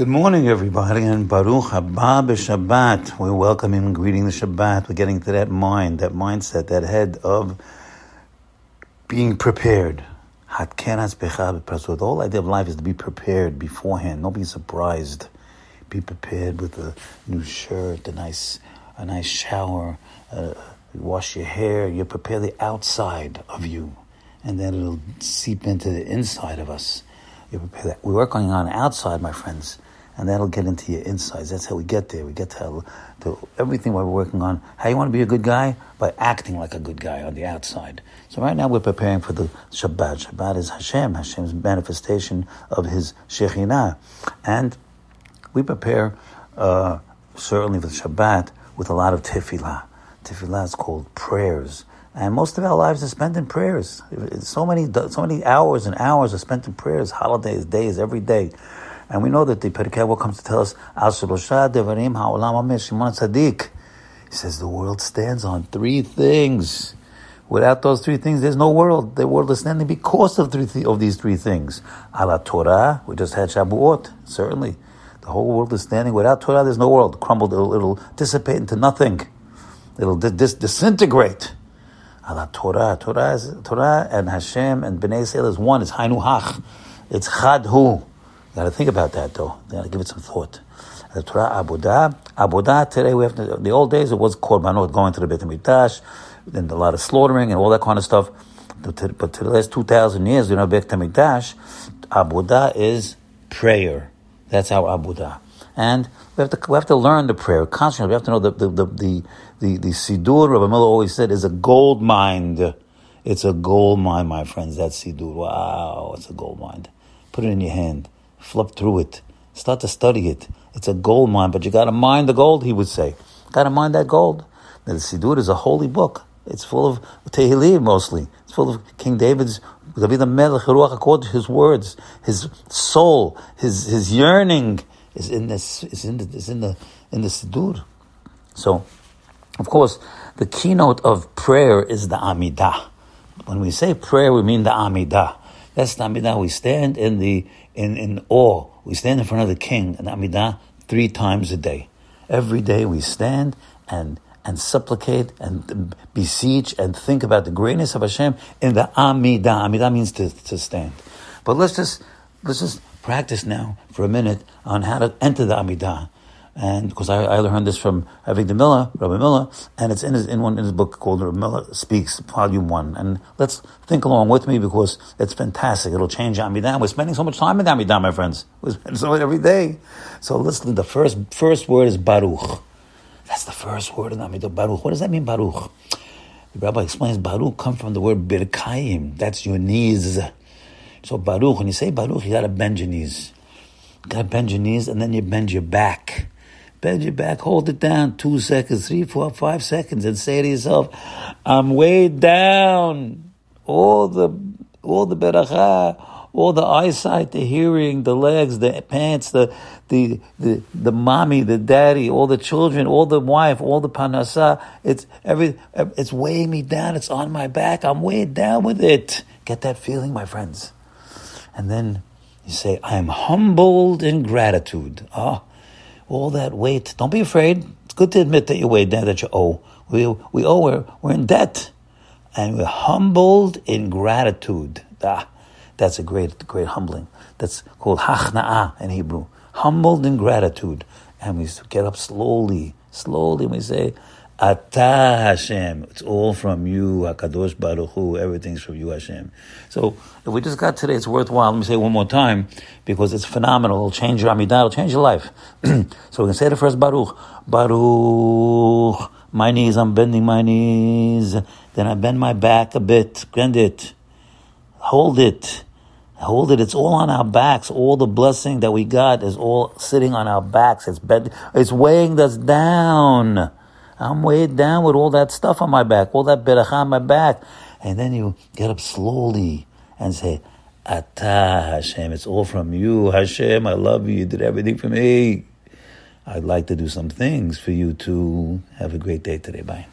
Good morning, everybody, and Baruch haba b'Shabbat. We're welcoming and greeting the Shabbat. We're getting to that mind, that mindset, that head of being prepared. The whole idea of life is to be prepared beforehand. Don't be surprised. Be prepared with a new shirt, a nice, a nice shower. Uh, wash your hair. You prepare the outside of you, and then it'll seep into the inside of us. You prepare that. We're working on outside, my friends and that'll get into your insides. That's how we get there. We get to, to everything we're working on. How you want to be a good guy? By acting like a good guy on the outside. So right now we're preparing for the Shabbat. Shabbat is Hashem, Hashem's manifestation of His Shekhinah. And we prepare uh, certainly for Shabbat with a lot of tefillah. Tefillah is called prayers. And most of our lives are spent in prayers. So many, so many hours and hours are spent in prayers, holidays, days, every day. And we know that the Pirkei comes to tell us, Al Devarim Ha'olam Shimon Tzaddik. He says the world stands on three things. Without those three things, there's no world. The world is standing because of three th- of these three things. Ala Torah, we just had Shabuot, certainly. The whole world is standing. Without Torah, there's no world. Crumbled, it'll, it'll dissipate into nothing. It'll dis- disintegrate. Ala Torah, Torah, is, Torah and Hashem and Bnei Israel is one. It's Hainu Hach. It's Chadhu. You got to think about that, though. You got to give it some thought. The Torah Abudah, Abudah. Today we have to, the old days it was korbanot going to the Beit Hamikdash, then a lot of slaughtering and all that kind of stuff. But to, but to the last two thousand years, you know, Beit Hamikdash, Abudah is prayer. That's our Abudah. And we have to we have to learn the prayer constantly. We have to know the the the the, the, the Siddur. Rabbi Miller always said is a gold mine. It's a gold mine, my friends. That Siddur. Wow, it's a gold mine. Put it in your hand flip through it, start to study it. It's a gold mine, but you got to mine the gold, he would say. Got to mine that gold. Now, The Siddur is a holy book. It's full of Tehillim mostly. It's full of King David's David Melech to his words, his soul, his his yearning is in this is in the is in the in the Siddur. So, of course, the keynote of prayer is the Amidah. When we say prayer, we mean the Amidah. That's the Amidah. We stand in the in, in awe. We stand in front of the king in Amidah three times a day. Every day we stand and and supplicate and beseech and think about the greatness of Hashem in the Amidah. Amidah means to, to stand. But let's just let's just practice now for a minute on how to enter the Amidah and because I, I learned this from Avigdor Miller, Rabbi Miller, and it's in his in one in his book called Rabbi Miller Speaks, Volume One. And let's think along with me because it's fantastic. It'll change Amidah. We're spending so much time in Amidah, my friends. We spend so much every day. So listen. The first first word is Baruch. That's the first word in Amidah. Baruch. What does that mean, Baruch? The rabbi explains Baruch comes from the word Birkayim. That's your knees. So Baruch, when you say Baruch, you got to bend your knees. You got to bend your knees, and then you bend your back bend your back, hold it down two seconds, three, four, five seconds, and say to yourself, I'm way down. All the all the beracha, all the eyesight, the hearing, the legs, the pants, the the the the mommy, the daddy, all the children, all the wife, all the parnassah. It's every it's weighing me down. It's on my back. I'm weighed down with it. Get that feeling, my friends. And then you say, I am humbled in gratitude. Ah, oh, all that weight. Don't be afraid. It's good to admit that you weighed down, that you owe. We, we owe, we're, we're in debt. And we're humbled in gratitude. Ah, that's a great, great humbling. That's called hachna'ah in Hebrew. Humbled in gratitude. And we get up slowly, slowly, and we say, Ata Hashem. It's all from you, Hakadosh Baruch Hu. Everything's from you, Hashem. So if we just got today, it's worthwhile. Let me say it one more time because it's phenomenal. It'll change your Amidah. It'll change your life. so we can say the first Baruch. Baruch. My knees. I'm bending my knees. Then I bend my back a bit. Bend it. Hold it. Hold it. It's all on our backs. All the blessing that we got is all sitting on our backs. It's bed. It's weighing us down. I'm weighed down with all that stuff on my back, all that beracha on my back. And then you get up slowly and say, Ata Hashem, it's all from you. Hashem, I love you. You did everything for me. I'd like to do some things for you to have a great day today. Bye.